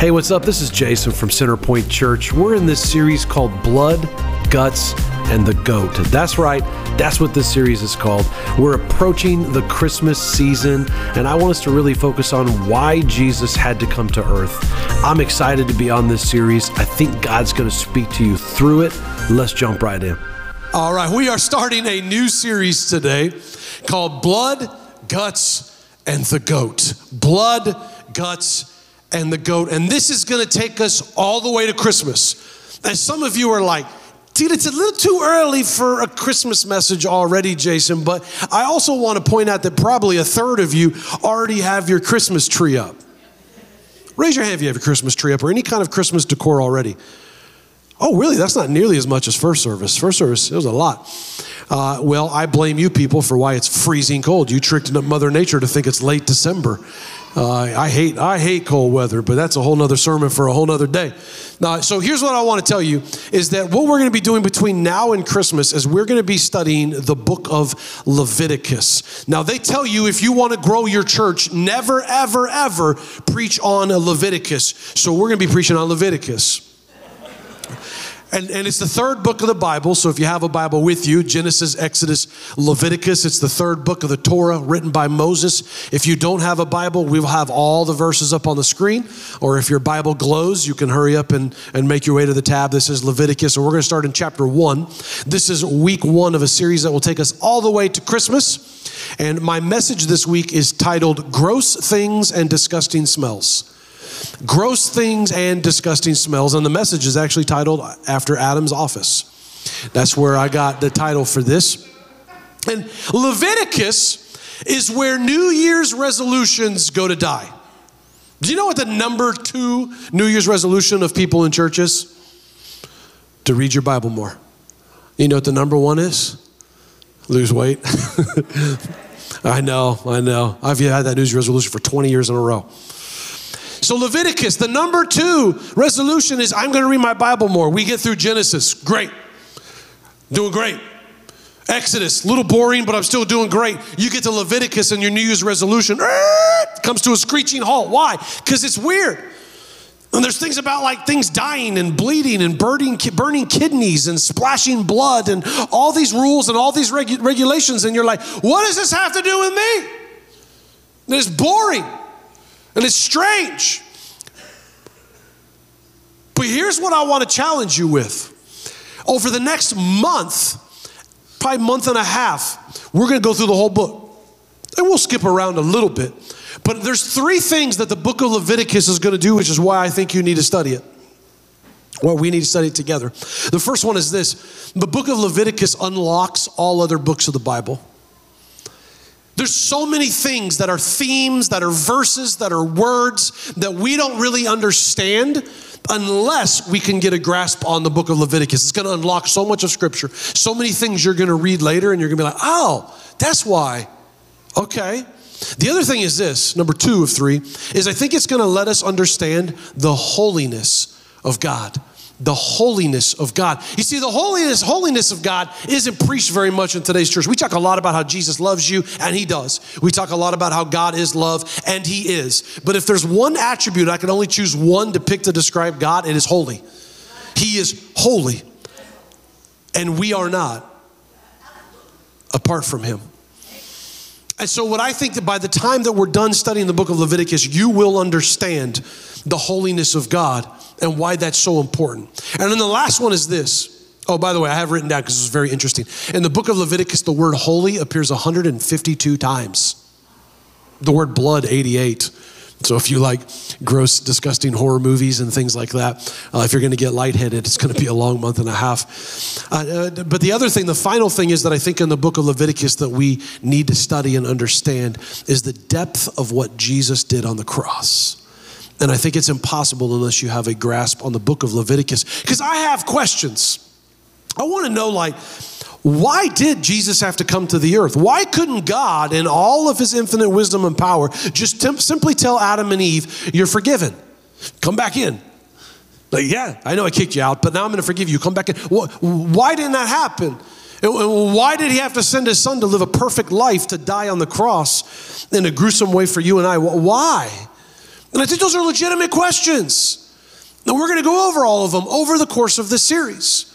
Hey, what's up? This is Jason from Centerpoint Church. We're in this series called Blood, Guts, and the Goat. That's right, that's what this series is called. We're approaching the Christmas season, and I want us to really focus on why Jesus had to come to earth. I'm excited to be on this series. I think God's going to speak to you through it. Let's jump right in. All right, we are starting a new series today called Blood, Guts, and the Goat. Blood, Guts, and the goat. And this is going to take us all the way to Christmas. And some of you are like, Dude, it's a little too early for a Christmas message already, Jason. But I also want to point out that probably a third of you already have your Christmas tree up. Raise your hand if you have your Christmas tree up or any kind of Christmas decor already. Oh, really? That's not nearly as much as first service. First service, it was a lot. Uh, well, I blame you people for why it's freezing cold. You tricked Mother Nature to think it's late December. Uh, I hate I hate cold weather, but that's a whole nother sermon for a whole nother day. Now, so here's what I want to tell you is that what we're going to be doing between now and Christmas is we're going to be studying the book of Leviticus. Now, they tell you if you want to grow your church, never, ever, ever preach on Leviticus. So we're going to be preaching on Leviticus. And, and it's the third book of the Bible. So if you have a Bible with you, Genesis, Exodus, Leviticus, it's the third book of the Torah written by Moses. If you don't have a Bible, we will have all the verses up on the screen. Or if your Bible glows, you can hurry up and, and make your way to the tab. This is Leviticus. And we're going to start in chapter one. This is week one of a series that will take us all the way to Christmas. And my message this week is titled Gross Things and Disgusting Smells gross things and disgusting smells. And the message is actually titled After Adam's Office. That's where I got the title for this. And Leviticus is where New Year's resolutions go to die. Do you know what the number two New Year's resolution of people in churches? To read your Bible more. You know what the number one is? Lose weight. I know, I know. I've had that New Year's resolution for 20 years in a row. So, Leviticus, the number two resolution is I'm going to read my Bible more. We get through Genesis. Great. Doing great. Exodus, a little boring, but I'm still doing great. You get to Leviticus and your New Year's resolution comes to a screeching halt. Why? Because it's weird. And there's things about like things dying and bleeding and burning, burning kidneys and splashing blood and all these rules and all these regu- regulations. And you're like, what does this have to do with me? And it's boring. And it's strange. But here's what I want to challenge you with. Over the next month, probably month and a half, we're going to go through the whole book. And we'll skip around a little bit. But there's three things that the book of Leviticus is going to do, which is why I think you need to study it. Well, we need to study it together. The first one is this the book of Leviticus unlocks all other books of the Bible. There's so many things that are themes, that are verses, that are words that we don't really understand unless we can get a grasp on the book of Leviticus. It's going to unlock so much of scripture, so many things you're going to read later, and you're going to be like, oh, that's why. Okay. The other thing is this number two of three is I think it's going to let us understand the holiness of God the holiness of God. You see, the holiness, holiness of God isn't preached very much in today's church. We talk a lot about how Jesus loves you, and He does. We talk a lot about how God is love, and He is. But if there's one attribute, I can only choose one to pick to describe God, it is holy. He is holy, and we are not apart from Him. And so, what I think that by the time that we're done studying the book of Leviticus, you will understand the holiness of God and why that's so important. And then the last one is this. Oh, by the way, I have written down because it's very interesting. In the book of Leviticus, the word holy appears 152 times. The word blood, 88. So if you like gross, disgusting horror movies and things like that, uh, if you're going to get lightheaded, it's going to be a long month and a half. Uh, uh, but the other thing, the final thing is that I think in the book of Leviticus that we need to study and understand is the depth of what Jesus did on the cross. And I think it's impossible unless you have a grasp on the book of Leviticus. Because I have questions. I want to know, like, why did Jesus have to come to the earth? Why couldn't God, in all of his infinite wisdom and power, just t- simply tell Adam and Eve, You're forgiven? Come back in. Like, yeah, I know I kicked you out, but now I'm going to forgive you. Come back in. Why didn't that happen? Why did he have to send his son to live a perfect life to die on the cross in a gruesome way for you and I? Why? And I think those are legitimate questions. And we're going to go over all of them over the course of this series.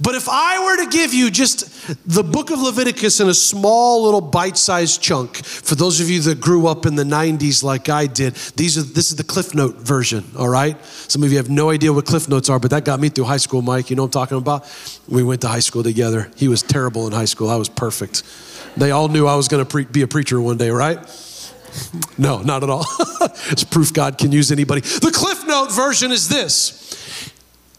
But if I were to give you just the book of Leviticus in a small little bite-sized chunk, for those of you that grew up in the 90s like I did, these are this is the Cliff Note version, all right? Some of you have no idea what Cliff Notes are, but that got me through high school, Mike. You know what I'm talking about? We went to high school together. He was terrible in high school. I was perfect. They all knew I was going to pre- be a preacher one day, right? No, not at all. it's proof God can use anybody. The Cliff Note version is this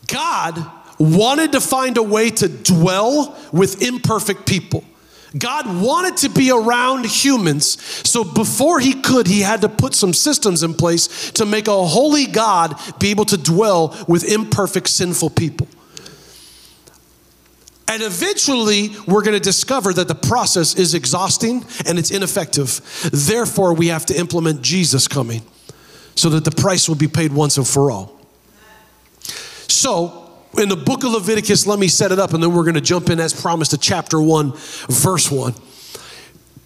God wanted to find a way to dwell with imperfect people. God wanted to be around humans, so before he could, he had to put some systems in place to make a holy God be able to dwell with imperfect, sinful people. And eventually, we're going to discover that the process is exhausting and it's ineffective. Therefore, we have to implement Jesus coming so that the price will be paid once and for all. So, in the book of Leviticus, let me set it up and then we're going to jump in as promised to chapter 1, verse 1.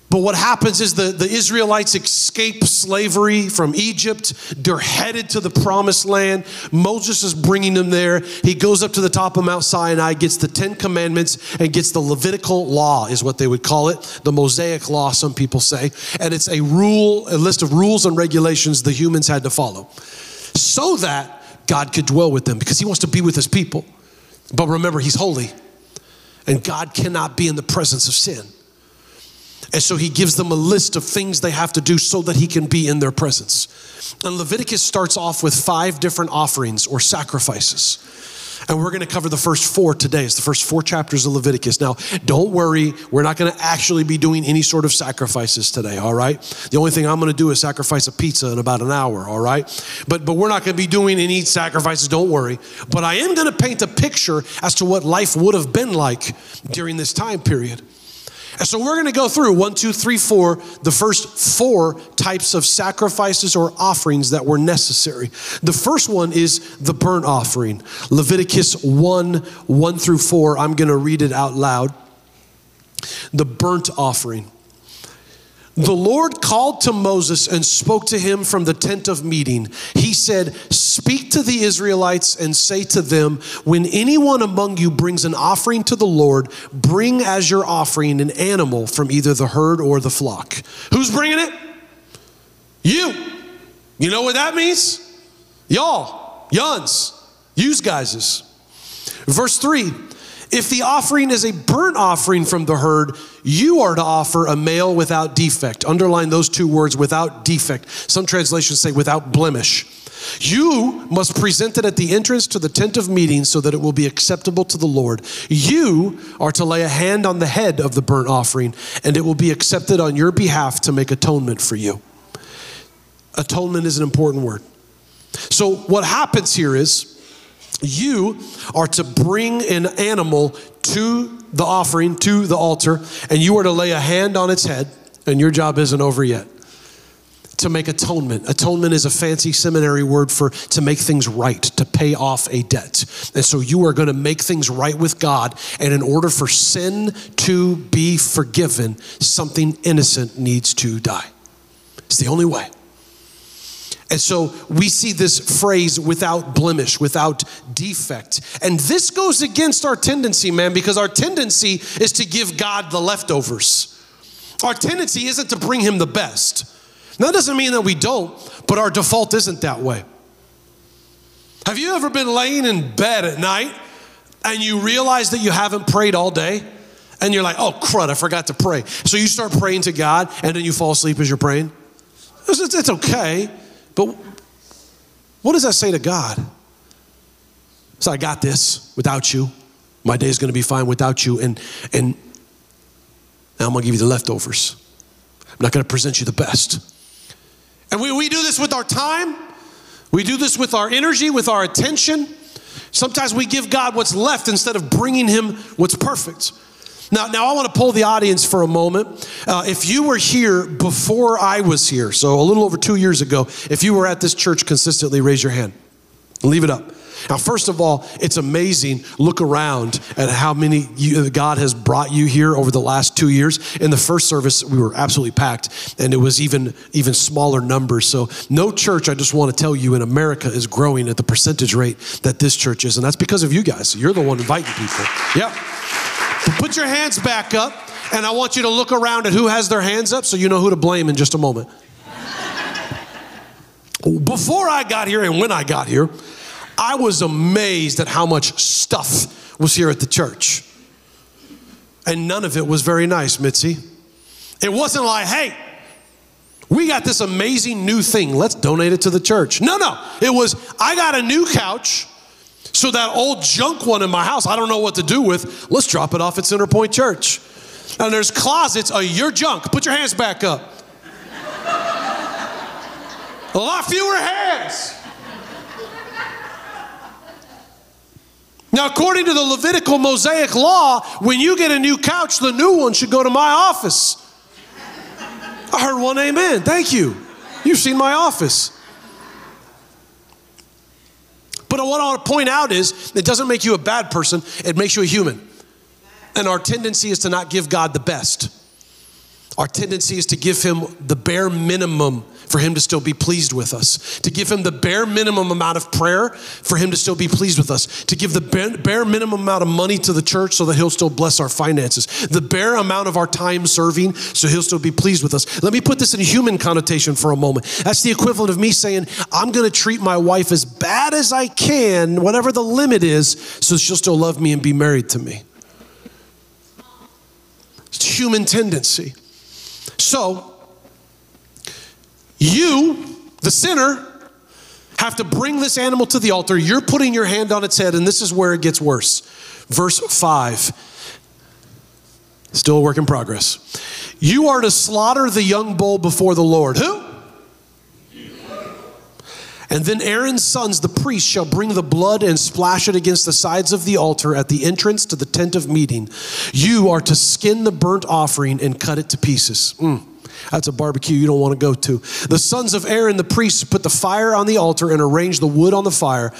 But what happens is the, the Israelites escape slavery from Egypt. They're headed to the promised land. Moses is bringing them there. He goes up to the top of Mount Sinai, gets the Ten Commandments, and gets the Levitical law, is what they would call it. The Mosaic law, some people say. And it's a rule, a list of rules and regulations the humans had to follow. So that God could dwell with them because he wants to be with his people. But remember, he's holy. And God cannot be in the presence of sin. And so he gives them a list of things they have to do so that he can be in their presence. And Leviticus starts off with five different offerings or sacrifices. And we're going to cover the first four today. It's the first four chapters of Leviticus. Now, don't worry, we're not going to actually be doing any sort of sacrifices today, all right? The only thing I'm going to do is sacrifice a pizza in about an hour, all right? But but we're not going to be doing any sacrifices, don't worry. But I am going to paint a picture as to what life would have been like during this time period. And so we're going to go through one, two, three, four, the first four types of sacrifices or offerings that were necessary. The first one is the burnt offering. Leviticus 1, 1 through 4. I'm going to read it out loud. The burnt offering. The Lord called to Moses and spoke to him from the tent of meeting. He said, Speak to the Israelites and say to them, When anyone among you brings an offering to the Lord, bring as your offering an animal from either the herd or the flock. Who's bringing it? You. You know what that means? Y'all, yuns, yous guyses. Verse 3 if the offering is a burnt offering from the herd, you are to offer a male without defect. Underline those two words without defect. Some translations say without blemish. You must present it at the entrance to the tent of meeting so that it will be acceptable to the Lord. You are to lay a hand on the head of the burnt offering, and it will be accepted on your behalf to make atonement for you. Atonement is an important word. So, what happens here is you are to bring an animal to the offering, to the altar, and you are to lay a hand on its head, and your job isn't over yet. To make atonement. Atonement is a fancy seminary word for to make things right, to pay off a debt. And so you are going to make things right with God. And in order for sin to be forgiven, something innocent needs to die. It's the only way. And so we see this phrase without blemish, without defect. And this goes against our tendency, man, because our tendency is to give God the leftovers. Our tendency isn't to bring him the best. Now, that doesn't mean that we don't, but our default isn't that way. Have you ever been laying in bed at night and you realize that you haven't prayed all day? And you're like, oh, crud, I forgot to pray. So you start praying to God and then you fall asleep as you're praying? It's, it's okay. But what does that say to God? So I got this without you. My day is going to be fine without you. And, and now I'm going to give you the leftovers. I'm not going to present you the best. And we, we do this with our time. We do this with our energy, with our attention. Sometimes we give God what's left instead of bringing Him what's perfect. Now, now I want to pull the audience for a moment. Uh, if you were here before I was here, so a little over two years ago, if you were at this church consistently, raise your hand. Leave it up. Now, first of all, it's amazing. Look around at how many you, God has brought you here over the last two years. In the first service, we were absolutely packed, and it was even even smaller numbers. So, no church, I just want to tell you, in America is growing at the percentage rate that this church is, and that's because of you guys. You're the one inviting people. Yep. Put your hands back up, and I want you to look around at who has their hands up, so you know who to blame in just a moment. Before I got here and when I got here, I was amazed at how much stuff was here at the church. And none of it was very nice, Mitzi. It wasn't like, hey, we got this amazing new thing. Let's donate it to the church. No, no. It was, I got a new couch. So that old junk one in my house, I don't know what to do with. Let's drop it off at Center Point Church. And there's closets of your junk. Put your hands back up. a lot fewer hands. Now, according to the Levitical Mosaic law, when you get a new couch, the new one should go to my office. I heard one amen. Thank you. You've seen my office. But what I want to point out is it doesn't make you a bad person, it makes you a human. And our tendency is to not give God the best. Our tendency is to give him the bare minimum for him to still be pleased with us, to give him the bare minimum amount of prayer for him to still be pleased with us, to give the bare, minimum amount of money to the church so that he'll still bless our finances, the bare amount of our time serving so he'll still be pleased with us. Let me put this in human connotation for a moment. That's the equivalent of me saying, I'm going to treat my wife as bad as I can, whatever the limit is, so she'll still love me and be married to me. It's human tendency. So, you, the sinner, have to bring this animal to the altar. You're putting your hand on its head, and this is where it gets worse. Verse 5. Still a work in progress. You are to slaughter the young bull before the Lord. Who? And then Aaron's sons, the priests, shall bring the blood and splash it against the sides of the altar at the entrance to the tent of meeting. You are to skin the burnt offering and cut it to pieces. Mm. That's a barbecue you don't want to go to. The sons of Aaron, the priests, put the fire on the altar and arrange the wood on the fire.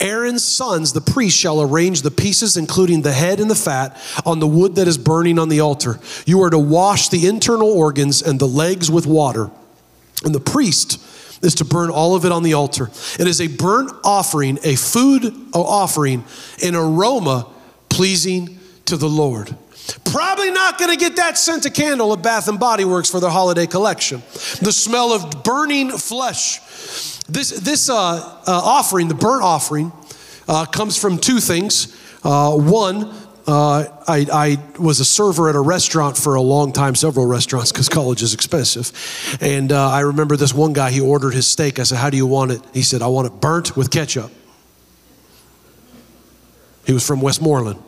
Aaron's sons, the priests, shall arrange the pieces, including the head and the fat, on the wood that is burning on the altar. You are to wash the internal organs and the legs with water. And the priest is to burn all of it on the altar. It is a burnt offering, a food offering, an aroma pleasing to the Lord. Probably not going to get that scent of candle at Bath and Body Works for their holiday collection. The smell of burning flesh. This, this uh, uh, offering, the burnt offering, uh, comes from two things. Uh, one, uh, I, I, was a server at a restaurant for a long time, several restaurants, because college is expensive. And uh, I remember this one guy, he ordered his steak. I said, How do you want it? He said, I want it burnt with ketchup. He was from Westmoreland.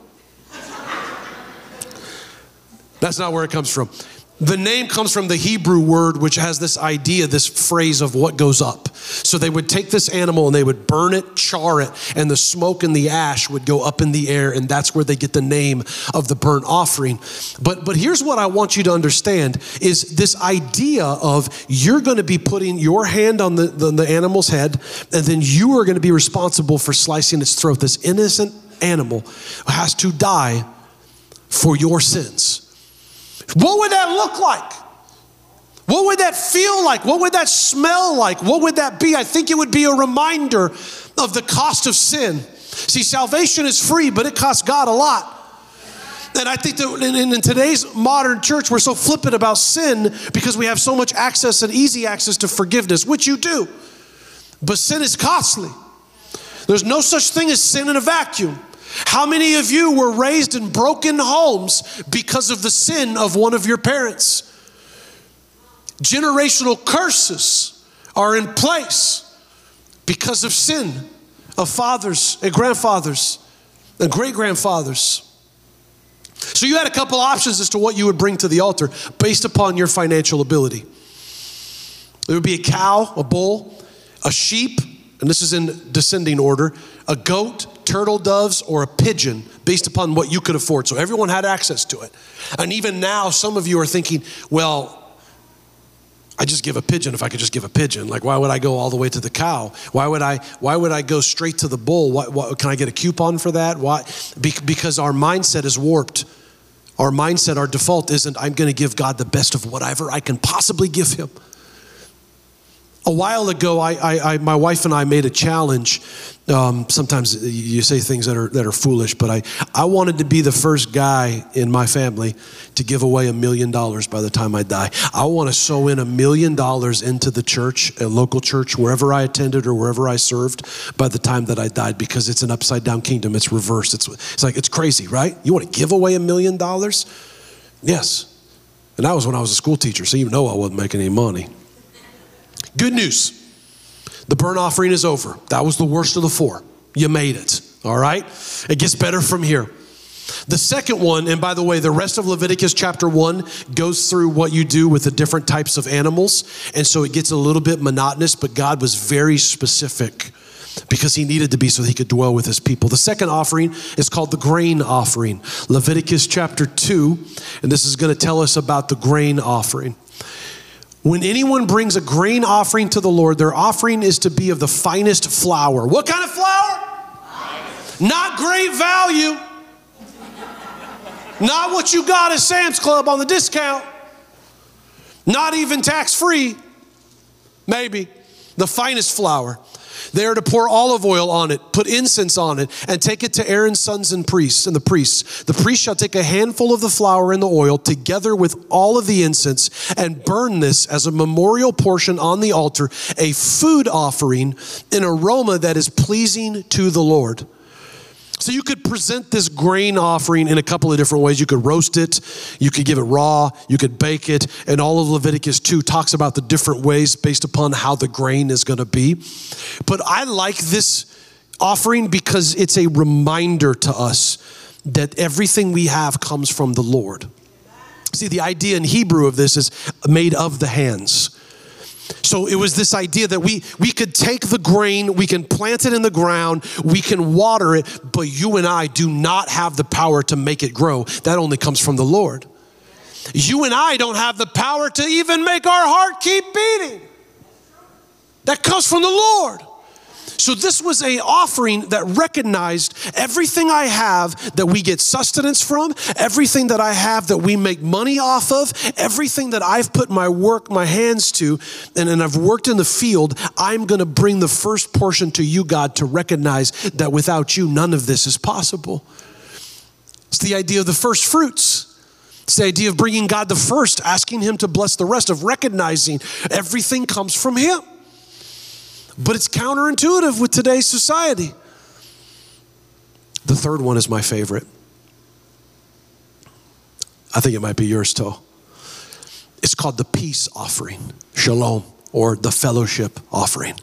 That's not where it comes from. The name comes from the Hebrew word, which has this idea, this phrase of what goes up. So they would take this animal and they would burn it, char it, and the smoke and the ash would go up in the air, and that's where they get the name of the burnt offering. But but here's what I want you to understand is this idea of you're going to be putting your hand on the, the, the animal's head, and then you are going to be responsible for slicing its throat. This innocent animal has to die for your sins. What would that look like? What would that feel like? What would that smell like? What would that be? I think it would be a reminder of the cost of sin. See, salvation is free, but it costs God a lot. And I think that in, in, today's modern church, we're so flippant about sin because we have so much access and easy access to forgiveness, which you do. But sin is costly. There's no such thing as sin in a vacuum. How many of you were raised in broken homes because of the sin of one of your parents? Generational curses are in place because of sin of fathers and grandfathers and great grandfathers. So you had a couple options as to what you would bring to the altar based upon your financial ability. There would be a cow, a bull, a sheep, and this is in descending order, a goat, turtle doves, or a pigeon based upon what you could afford. So everyone had access to it. And even now, some of you are thinking, well, I just give a pigeon if I could just give a pigeon. Like, why would I go all the way to the cow? Why would I? Why would I go straight to the bull? Why, why, can I get a coupon for that? Why? Be, because our mindset is warped. Our mindset, our default isn't I'm going to give God the best of whatever I can possibly give Him. A while ago, I, I, I, my wife and I made a challenge. Um, sometimes you say things that are, that are foolish, but I, I wanted to be the first guy in my family to give away a million dollars by the time I die. I want to sow in a million dollars into the church, a local church, wherever I attended or wherever I served by the time that I died because it's an upside down kingdom. It's reversed. It's, it's like, it's crazy, right? You want to give away a million dollars? Yes. And that was when I was a school teacher, so you know I wasn't making any money. Good news. The burnt offering is over. That was the worst of the four. You made it. All right? It gets better from here. The second one, and by the way, the rest of Leviticus chapter 1 goes through what you do with the different types of animals. And so it gets a little bit monotonous, but God was very specific because he needed to be so he could dwell with his people. The second offering is called the grain offering. Leviticus chapter 2, and this is going to tell us about the grain offering. When anyone brings a grain offering to the Lord, their offering is to be of the finest flour. What kind of flour? Not great value. Not what you got at Sam's Club on the discount. Not even tax free. Maybe. The finest flour. They are to pour olive oil on it, put incense on it, and take it to Aaron's sons and priests and the priests. The priest shall take a handful of the flour and the oil together with all of the incense and burn this as a memorial portion on the altar, a food offering, an aroma that is pleasing to the Lord. So you could present this grain offering in a couple of different ways. You could roast it, you could give it raw, you could bake it, and all of Leviticus 2 talks about the different ways based upon how the grain is going to be. But I like this offering because it's a reminder to us that everything we have comes from the Lord. See, the idea in Hebrew of this is made of the hands. So it was this idea that we, we could take the grain, we can plant it in the ground, we can water it, but you and I do not have the power to make it grow. That only comes from the Lord. You and I don't have the power to even make our heart keep beating. That comes from the Lord. So this was a offering that recognized everything I have that we get sustenance from, everything that I have that we make money off of, everything that I've put my work, my hands to, and, and I've worked in the field, I'm going to bring the first portion to you, God, to recognize that without you, none of this is possible. It's the idea of the first fruits. It's the idea of bringing God the first, asking Him to bless the rest, of recognizing everything comes from Him. But it's counterintuitive with today's society. The third one is my favorite. I think it might be yours too. It's called the peace offering, shalom, or the fellowship offering.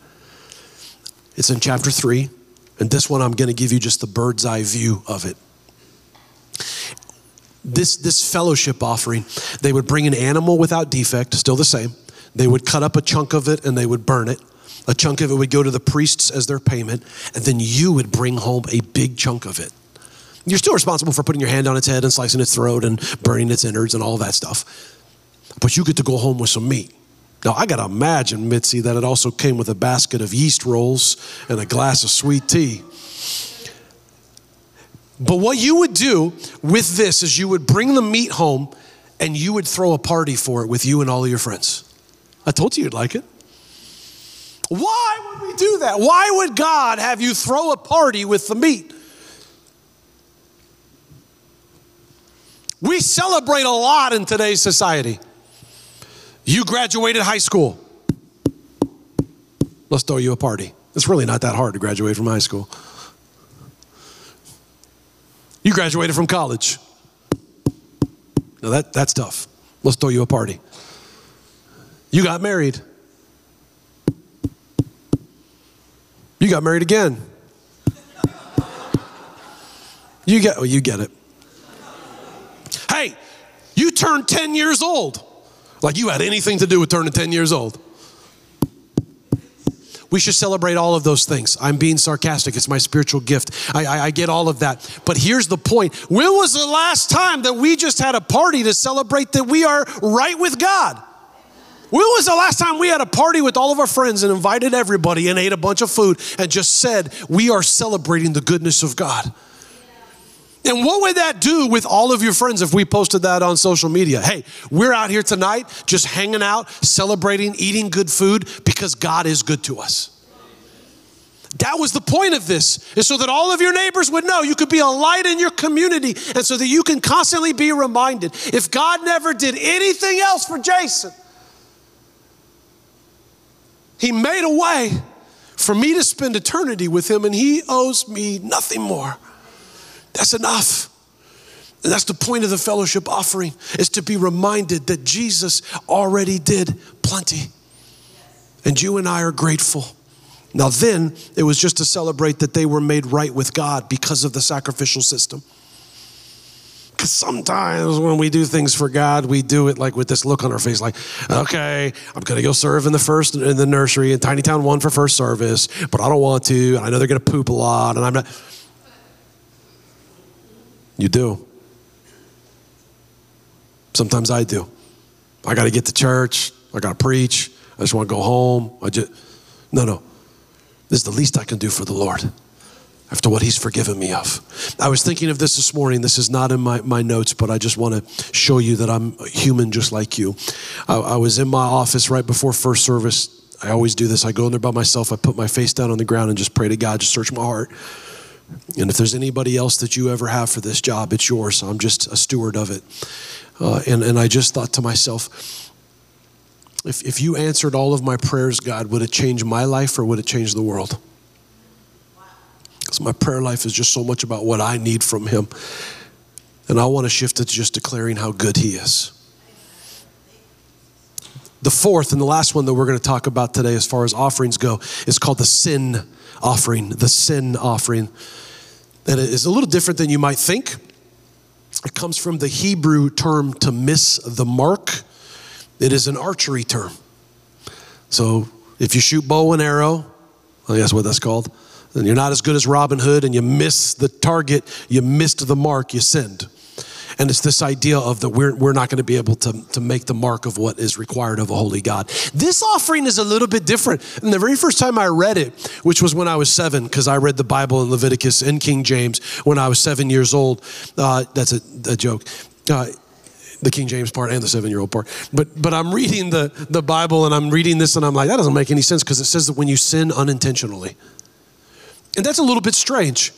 It's in chapter three, and this one I'm going to give you just the bird's eye view of it. This, this fellowship offering, they would bring an animal without defect, still the same. They would cut up a chunk of it and they would burn it. A chunk of it would go to the priests as their payment, and then you would bring home a big chunk of it. You're still responsible for putting your hand on its head and slicing its throat and burning its innards and all that stuff. But you get to go home with some meat. Now, I got to imagine, Mitzi, that it also came with a basket of yeast rolls and a glass of sweet tea. But what you would do with this is you would bring the meat home and you would throw a party for it with you and all of your friends. I told you you'd like it. Why would we do that? Why would God have you throw a party with the meat? We celebrate a lot in today's society. You graduated high school. Let's throw you a party. It's really not that hard to graduate from high school. You graduated from college. Now that, that's tough. Let's throw you a party. You got married. You got married again. You get, oh, you get it. Hey, you turned 10 years old. Like you had anything to do with turning 10 years old. We should celebrate all of those things. I'm being sarcastic. It's my spiritual gift. I, I, I, get all of that. But here's the point when was the last time that we just had a party to celebrate that we are right with God? When was the last time we had a party with all of our friends and invited everybody and ate a bunch of food and just said, We are celebrating the goodness of God? And what would that do with all of your friends if we posted that on social media? Hey, we're out here tonight just hanging out, celebrating, eating good food because God is good to us. That was the point of this, is so that all of your neighbors would know you could be a light in your community and so that you can constantly be reminded. If God never did anything else for Jason, He made a way for me to spend eternity with Him, and He owes me nothing more. That's enough. And that's the point of the fellowship offering is to be reminded that Jesus already did plenty. And you and I are grateful. Now, then, it was just to celebrate that they were made right with God because of the sacrificial system. Sometimes when we do things for God, we do it like with this look on our face, like, okay, I'm gonna go serve in the first in the nursery in Tiny Town One for first service, but I don't want to. And I know they're gonna poop a lot, and I'm not. You do. Sometimes I do. I got to get to church. I got to preach. I just want to go home. I just no, no. This is the least I can do for the Lord after what He's forgiven me of. I was thinking of this this morning. This is not in my, my notes, but I just want to show you that I'm human just like you. I, I was in my office right before first service. I always do this. I go in there by myself. I put my face down on the ground and just pray to God, just search my heart. And if there's anybody else that you ever have for this job, it's yours. I'm just a steward of it. Uh, and, and I just thought to myself, if, if you answered all of my prayers, God, would it change my life or would it change the world? Because my prayer life is just so much about what I need from Him. And I want to shift it to just declaring how good He is. The fourth and the last one that we're going to talk about today, as far as offerings go, is called the sin offering. The sin offering. And it is a little different than you might think. It comes from the Hebrew term to miss the mark. It is an archery term. So if you shoot bow and arrow, well, that's what that's called, then you're not as good as Robin Hood and you miss the target, you missed the mark, you sinned. And it's this idea of that we're, we're not going to be able to, to make the mark of what is required of a holy God. This offering is a little bit different. And the very first time I read it, which was when I was seven, because I read the Bible in Leviticus and King James when I was seven years old. Uh, that's a, a joke. Uh, the King James part and the seven year old part. But but I'm reading the, the Bible and I'm reading this and I'm like, that doesn't make any sense because it says that when you sin unintentionally. And that's a little bit strange.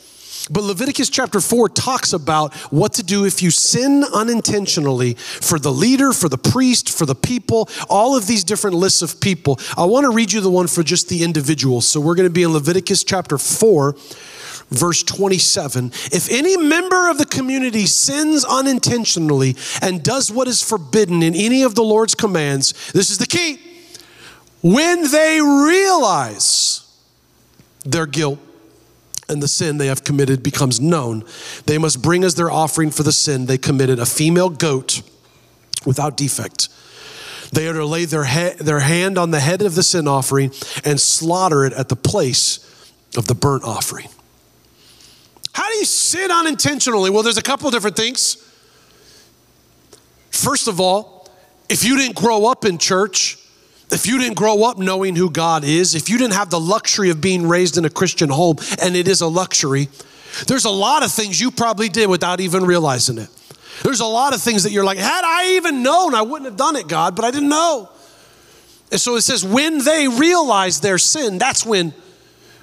But Leviticus chapter 4 talks about what to do if you sin unintentionally for the leader, for the priest, for the people, all of these different lists of people. I want to read you the one for just the individuals. So we're going to be in Leviticus chapter 4, verse 27. If any member of the community sins unintentionally and does what is forbidden in any of the Lord's commands, this is the key. When they realize their guilt, and the sin they have committed becomes known, they must bring as their offering for the sin they committed a female goat without defect. They are to lay their, he- their hand on the head of the sin offering and slaughter it at the place of the burnt offering. How do you sin unintentionally? Well, there's a couple different things. First of all, if you didn't grow up in church, if you didn't grow up knowing who God is, if you didn't have the luxury of being raised in a Christian home, and it is a luxury, there's a lot of things you probably did without even realizing it. There's a lot of things that you're like, had I even known, I wouldn't have done it, God, but I didn't know. And so it says, when they realize their sin, that's when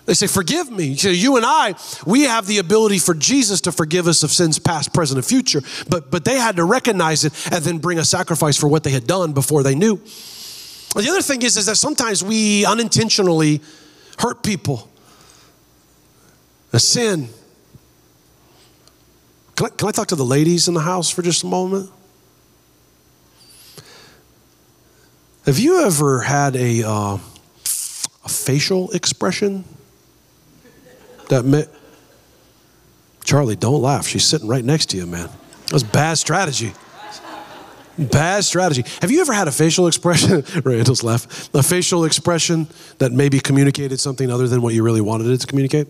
they say, Forgive me. So you and I, we have the ability for Jesus to forgive us of sins past, present, and future. But, but they had to recognize it and then bring a sacrifice for what they had done before they knew. The other thing is, is that sometimes we unintentionally hurt people. A sin. Can I, can I talk to the ladies in the house for just a moment? Have you ever had a, uh, a facial expression that met? Charlie, don't laugh. She's sitting right next to you, man. That was bad strategy. Bad strategy. Have you ever had a facial expression? Randall's laugh. A facial expression that maybe communicated something other than what you really wanted it to communicate?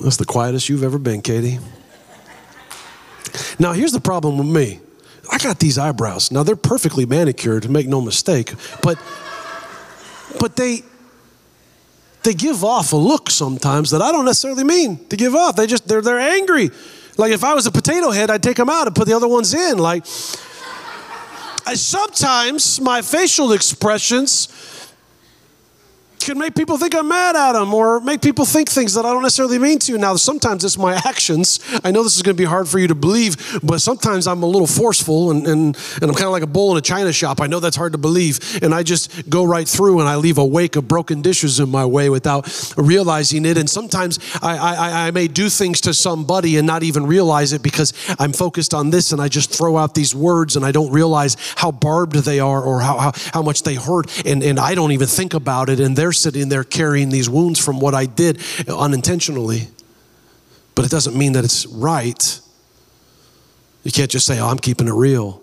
That's the quietest you've ever been, Katie. Now, here's the problem with me. I got these eyebrows. Now they're perfectly manicured, make no mistake, but but they they give off a look sometimes that I don't necessarily mean to give off. They just they're they're angry. Like if I was a potato head, I'd take them out and put the other ones in. Like I, sometimes my facial expressions can make people think I'm mad at them or make people think things that I don't necessarily mean to. Now, sometimes it's my actions. I know this is going to be hard for you to believe, but sometimes I'm a little forceful and, and, and I'm kind of like a bull in a china shop. I know that's hard to believe. And I just go right through and I leave a wake of broken dishes in my way without realizing it. And sometimes I, I, I may do things to somebody and not even realize it because I'm focused on this and I just throw out these words and I don't realize how barbed they are or how, how, how much they hurt. And, and I don't even think about it. And they're they're sitting there carrying these wounds from what I did unintentionally. But it doesn't mean that it's right. You can't just say, oh, I'm keeping it real.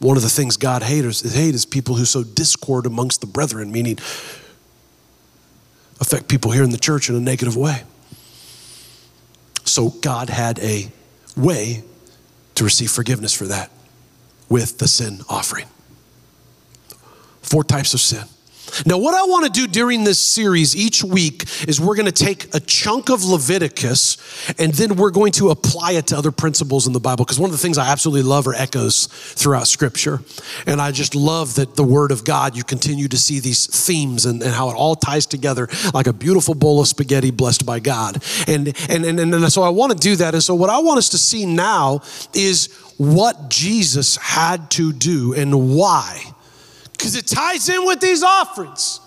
One of the things God hates hate is people who sow discord amongst the brethren, meaning affect people here in the church in a negative way. So God had a way to receive forgiveness for that with the sin offering. Four types of sin. Now, what I want to do during this series each week is we're going to take a chunk of Leviticus and then we're going to apply it to other principles in the Bible. Because one of the things I absolutely love are echoes throughout Scripture. And I just love that the Word of God, you continue to see these themes and, and how it all ties together like a beautiful bowl of spaghetti blessed by God. And, and, and, and so I want to do that. And so, what I want us to see now is what Jesus had to do and why because it ties in with these offerings.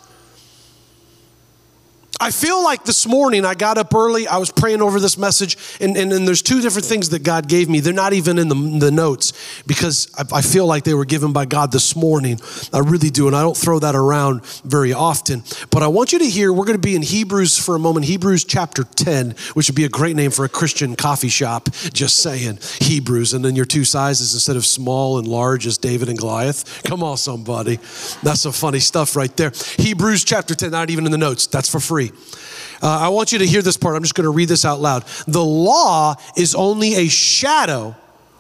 I feel like this morning I got up early, I was praying over this message, and, and, and there's two different things that God gave me. They're not even in the, the notes because I, I, feel like they were given by God this morning. I really do, and I don't throw that around very often. But I want you to hear, we're going to be in Hebrews for a moment, Hebrews chapter 10, which would be a great name for a Christian coffee shop, just saying Hebrews. And then your two sizes instead of small and large is David and Goliath. Come on, somebody. That's some funny stuff right there. Hebrews chapter 10, not even in the notes, that's for free. Uh, I want you to hear this part. I'm just going to read this out loud. The law is only a shadow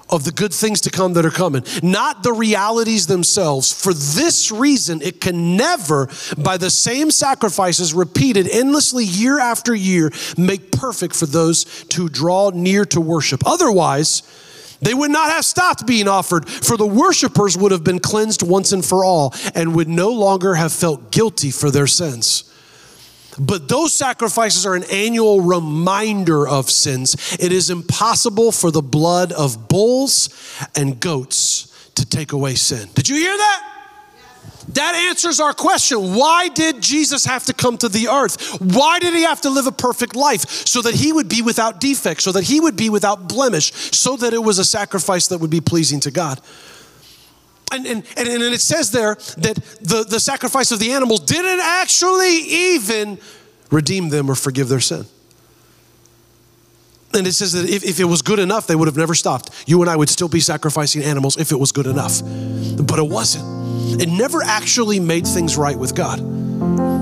of the good things to come that are coming, not the realities themselves. For this reason, it can never, by the same sacrifices repeated endlessly year after year, make perfect for those to draw near to worship. Otherwise, they would not have stopped being offered, for the worshipers would have been cleansed once and for all and would no longer have felt guilty for their sins. But those sacrifices are an annual reminder of sins. It is impossible for the blood of bulls and goats to take away sin. Did you hear that? That answers our question. Why did Jesus have to come to the earth? Why did he have to live a perfect life? So that he would be without defect, so that he would be without blemish, so that it was a sacrifice that would be pleasing to God. And, and, and, and it says there that the, the sacrifice of the animals didn't actually even redeem them or forgive their sin. And it says that if, if, it was good enough, they would have never stopped. You and I would still be sacrificing animals if it was good enough. But it wasn't. It never actually made things right with God.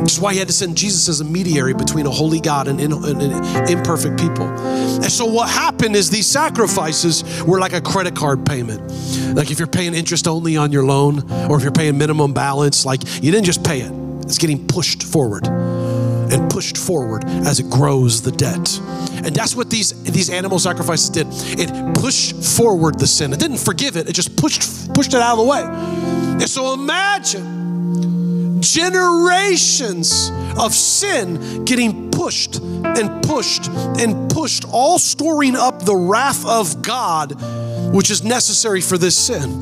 Which is why he had to send Jesus as a mediator between a holy God and, and, and imperfect people. And so what happened is these sacrifices were like a credit card payment. Like if you're paying interest only on your loan, or if you're paying minimum balance, like you didn't just pay it, it's getting pushed forward and pushed forward as it grows the debt. And that's what these, these animal sacrifices did. It pushed forward the sin. It didn't forgive it, it just pushed, pushed it out of the way. And so imagine generations of sin getting pushed and pushed and pushed, all storing up the wrath of God, which is necessary for this sin.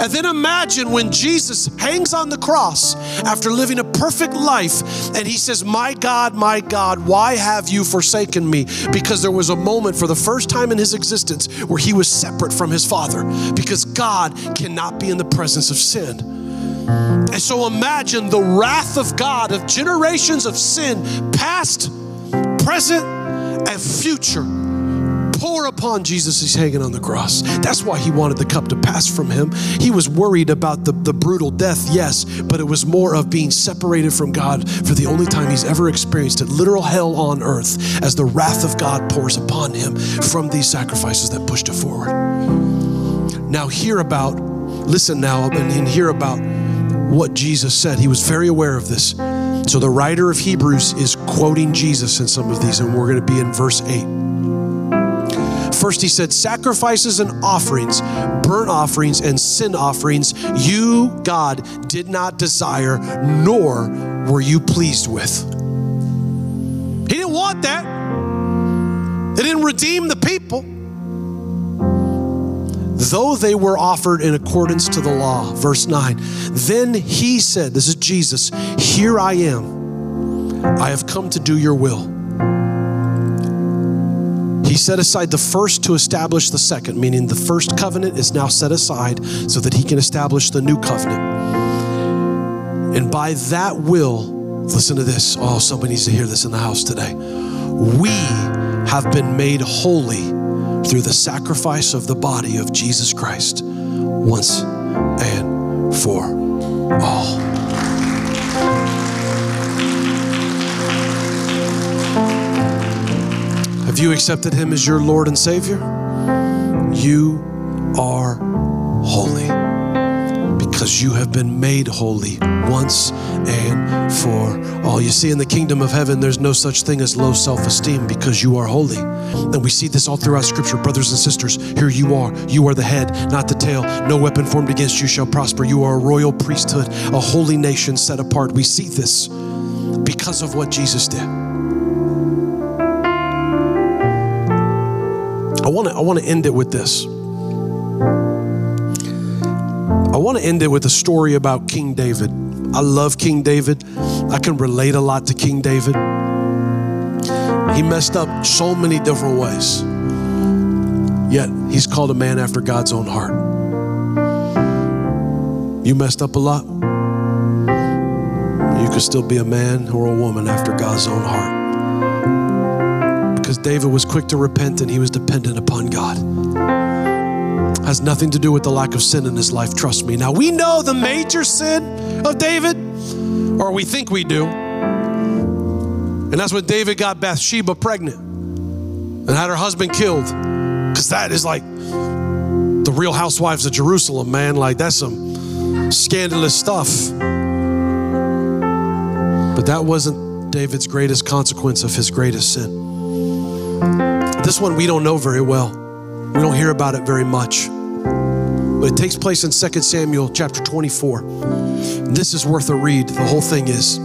And then imagine when Jesus hangs on the cross after living a perfect life and he says, My God, my God, why have you forsaken me? Because there was a moment for the first time in his existence where he was separate from his Father because God cannot be in the presence of sin. And so imagine the wrath of God of generations of sin, past, present, and future pour upon Jesus. He's hanging on the cross. That's why he wanted the cup to pass from him. He was worried about the, the brutal death, yes, but it was more of being separated from God for the only time he's ever experienced it literal hell on earth as the wrath of God pours upon him from these sacrifices that pushed it forward. Now, hear about, listen now, and hear about what Jesus said. He was very aware of this. So the writer of Hebrews is quoting Jesus in some of these, and we're going to be in verse 8. First, he said, Sacrifices and offerings, burnt offerings and sin offerings, you, God, did not desire, nor were you pleased with. He didn't want that. It didn't redeem the people though they were offered in accordance to the law. Verse 9. Then he said, This is Jesus, here I am. I have come to do your will. He set aside the first to establish the second, meaning the first covenant is now set aside so that he can establish the new covenant. And by that will, listen to this. Oh, somebody needs to hear this in the house today. We have been made holy through the sacrifice of the body of Jesus Christ once and for all. Have you accepted Him as your Lord and Savior? You are holy because you have been made holy once and for all. You see, in the kingdom of heaven, there's no such thing as low self esteem because you are holy. And we see this all throughout Scripture. Brothers and sisters, here you are. You are the head, not the tail. No weapon formed against you shall prosper. You are a royal priesthood, a holy nation set apart. We see this because of what Jesus did. I want to I want to end it with this. I want to end it with a story about King David. I love King David. I can relate a lot to King David. He messed up so many different ways. Yet he's called a man after God's own heart. You messed up a lot. You could still be a man or a woman after God's own heart. Because David was quick to repent and he was dependent upon God has nothing to do with the lack of sin in his life. Trust me. Now, we know the major sin of David, or we think we do. And that's when David got Bathsheba pregnant and had her husband killed. Because that is like the real housewives of Jerusalem, man. Like, that's some scandalous stuff. But that wasn't David's greatest consequence of his greatest sin. This one we don't know very well. We don't hear about it very much. But it takes place in 2 Samuel chapter 24. This is worth a read. The whole thing is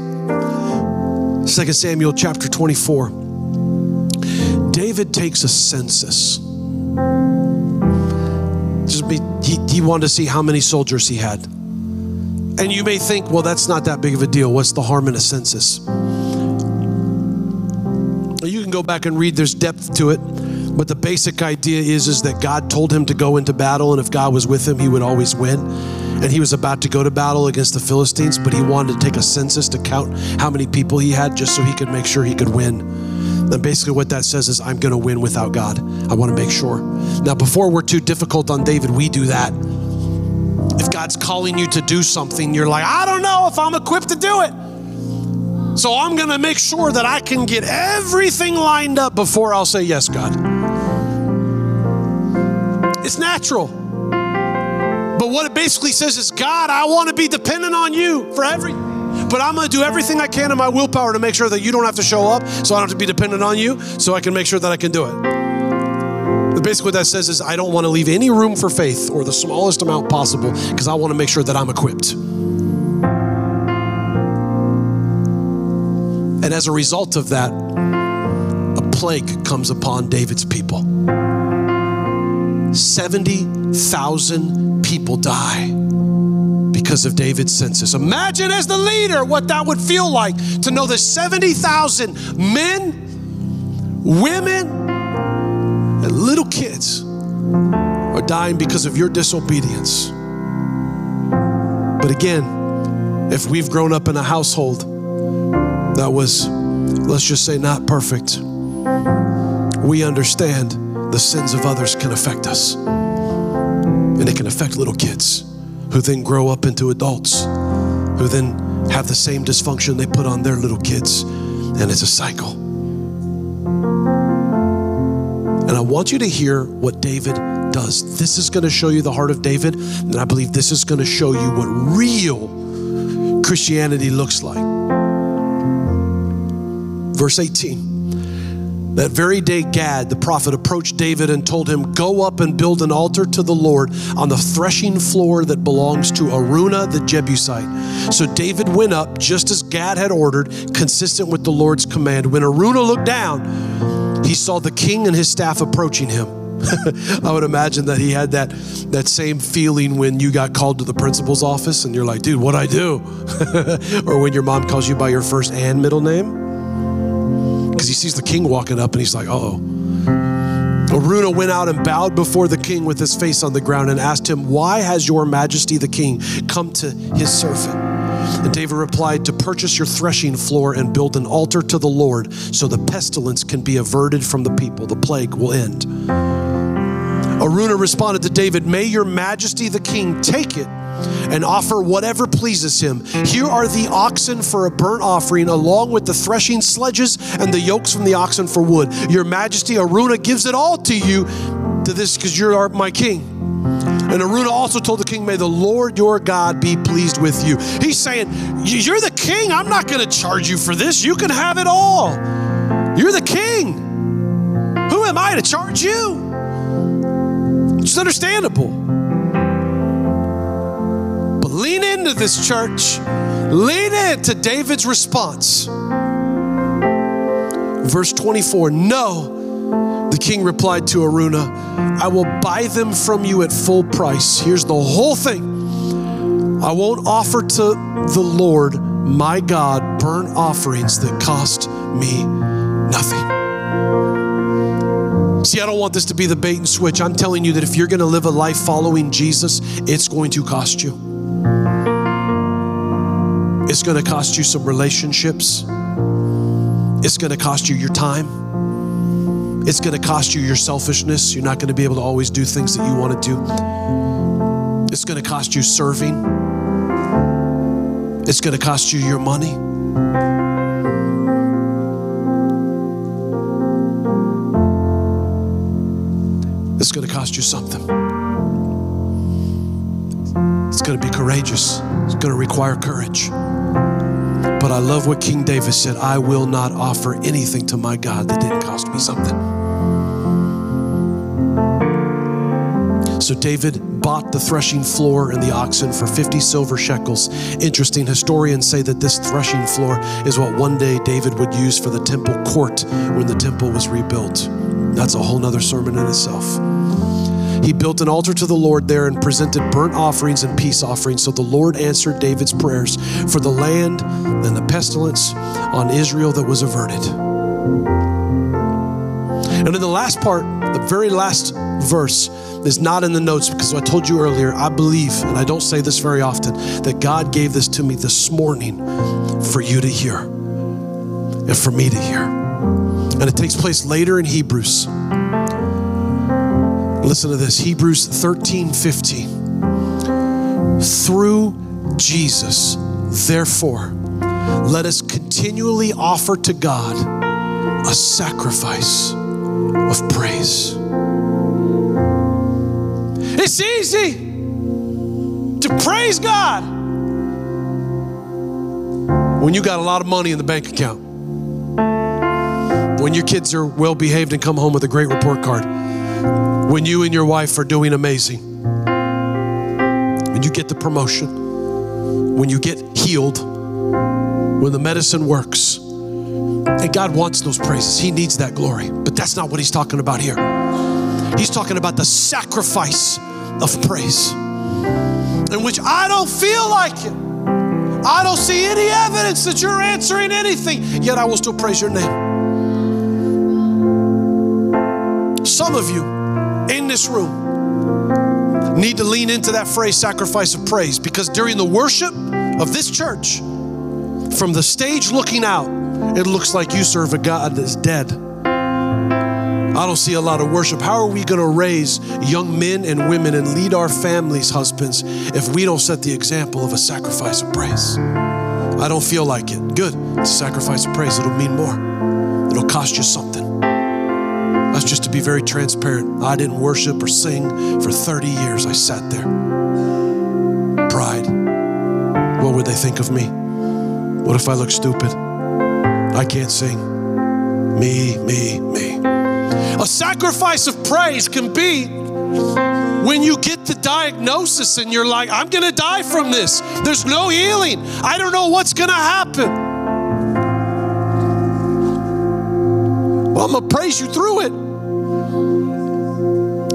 2 Samuel chapter 24. David takes a census. Just be, he, he wanted to see how many soldiers he had. And you may think, well, that's not that big of a deal. What's the harm in a census? You can go back and read, there's depth to it. But the basic idea is, is that God told him to go into battle, and if God was with him, he would always win. And he was about to go to battle against the Philistines, but he wanted to take a census to count how many people he had just so he could make sure he could win. And basically, what that says is, I'm going to win without God. I want to make sure. Now, before we're too difficult on David, we do that. If God's calling you to do something, you're like, I don't know if I'm equipped to do it. So I'm going to make sure that I can get everything lined up before I'll say, Yes, God. It's natural. But what it basically says is, God, I want to be dependent on you for everything. But I'm going to do everything I can in my willpower to make sure that you don't have to show up, so I don't have to be dependent on you, so I can make sure that I can do it. But basically, what that says is, I don't want to leave any room for faith or the smallest amount possible because I want to make sure that I'm equipped. And as a result of that, a plague comes upon David's people. 70,000 people die because of David's census. Imagine as the leader what that would feel like to know that 70,000 men, women, and little kids are dying because of your disobedience. But again, if we've grown up in a household that was, let's just say, not perfect, we understand the sins of others can affect us. And it can affect little kids who then grow up into adults, who then have the same dysfunction they put on their little kids. And it's a cycle. And I want you to hear what David does. This is going to show you the heart of David, and I believe this is going to show you what real Christianity looks like. Verse 18. That very day, Gad, the prophet, approached David and told him, Go up and build an altar to the Lord on the threshing floor that belongs to Araunah the Jebusite. So David went up just as Gad had ordered, consistent with the Lord's command. When Araunah looked down, he saw the king and his staff approaching him. I would imagine that he had that, that same feeling when you got called to the principal's office and you're like, dude, what I do? or when your mom calls you by your first and middle name because he sees the king walking up and he's like, oh. Araunah went out and bowed before the king with his face on the ground and asked him, Why has your majesty the king come to his servant? And David replied, To purchase your threshing floor and build an altar to the Lord so the pestilence can be averted from the people. The plague will end. Araunah responded to David, May your majesty the king take it and offer whatever pleases him. Here are the oxen for a burnt offering, along with the threshing sledges and the yokes from the oxen for wood. Your majesty, Araunah gives it all to you to this because you're my king. And Araunah also told the king, May the Lord your God be pleased with you. He's saying, You're the king. I'm not going to charge you for this. You can have it all. You're the king. Who am I to charge you? It's understandable lean into this church. Lean into David's response. Verse 24 No, the king replied to Araunah, I will buy them from you at full price. Here's the whole thing I won't offer to the Lord my God burnt offerings that cost me nothing. See, I don't want this to be the bait and switch. I'm telling you that if you're going to live a life following Jesus, it's going to cost you. It's going to cost you some relationships. It's going to cost you your time. It's going to cost you your selfishness. You're not going to be able to always do things that you want to do. It's going to cost you serving. It's going to cost you your money. It's going to cost you something. It's going to be courageous. It's going to require courage. I love what King David said I will not offer anything to my God that didn't cost me something. So David bought the threshing floor and the oxen for 50 silver shekels. Interesting, historians say that this threshing floor is what one day David would use for the temple court when the temple was rebuilt. That's a whole nother sermon in itself. He built an altar to the Lord there and presented burnt offerings and peace offerings. So the Lord answered David's prayers for the land and the pestilence on Israel that was averted. And in the last part, the very last verse is not in the notes because I told you earlier, I believe, and I don't say this very often, that God gave this to me this morning for you to hear and for me to hear. And it takes place later in Hebrews. Listen to this Hebrews 13 15. Through Jesus, therefore, let us continually offer to God a sacrifice of praise. It's easy to praise God when you got a lot of money in the bank account, when your kids are well behaved and come home with a great report card. When you and your wife are doing amazing, when you get the promotion, when you get healed, when the medicine works. And God wants those praises. He needs that glory. But that's not what He's talking about here. He's talking about the sacrifice of praise, in which I don't feel like it. I don't see any evidence that you're answering anything, yet I will still praise your name. Some of you in this room need to lean into that phrase, sacrifice of praise, because during the worship of this church, from the stage looking out, it looks like you serve a God that's dead. I don't see a lot of worship. How are we going to raise young men and women and lead our families, husbands, if we don't set the example of a sacrifice of praise? I don't feel like it. Good. It's a sacrifice of praise. It'll mean more, it'll cost you something. That's just to be very transparent. I didn't worship or sing for 30 years. I sat there. Pride. What would they think of me? What if I look stupid? I can't sing. Me, me, me. A sacrifice of praise can be when you get the diagnosis and you're like, I'm going to die from this. There's no healing. I don't know what's going to happen. Well, I'm going to praise you through it.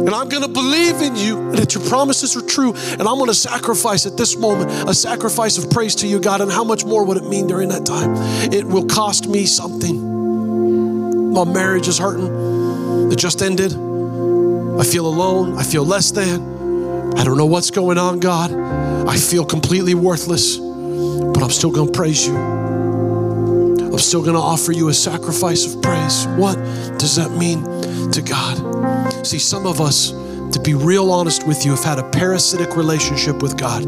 And I'm going to believe in you that your promises are true. And I'm going to sacrifice at this moment a sacrifice of praise to you, God. And how much more would it mean during that time? It will cost me something. My marriage is hurting. It just ended. I feel alone. I feel less than. I don't know what's going on, God. I feel completely worthless, but I'm still going to praise you. I'm still going to offer you a sacrifice of praise. What does that mean to God? See, some of us, to be real honest with you, have had a parasitic relationship with God.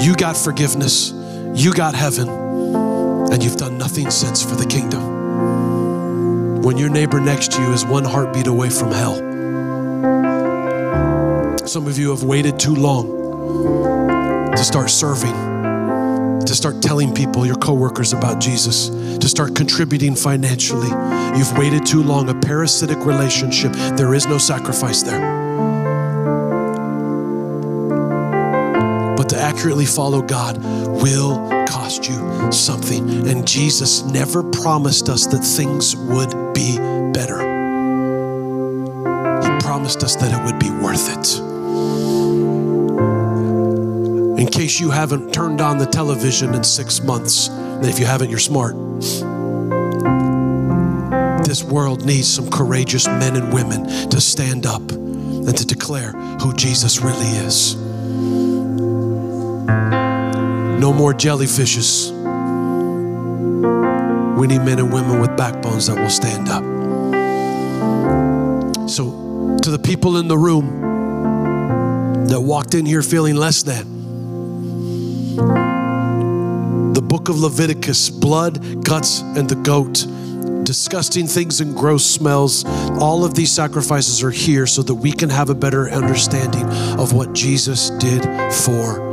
You got forgiveness, you got heaven, and you've done nothing since for the kingdom. When your neighbor next to you is one heartbeat away from hell. Some of you have waited too long to start serving to start telling people, your coworkers, about Jesus, to start contributing financially. You've waited too long, a parasitic relationship. There is no sacrifice there. But to accurately follow God will cost you something. And Jesus never promised us that things would be better, He promised us that it would be worth it in case you haven't turned on the television in six months. And if you haven't, you're smart. This world needs some courageous men and women to stand up and to declare who Jesus really is. No more jellyfishes. We need men and women with backbones that will stand up. So, to the people in the room that walked in here feeling less than, book of Leviticus, blood, guts, and the goat, disgusting things and gross smells. All of these sacrifices are here so that we can have a better understanding of what Jesus did for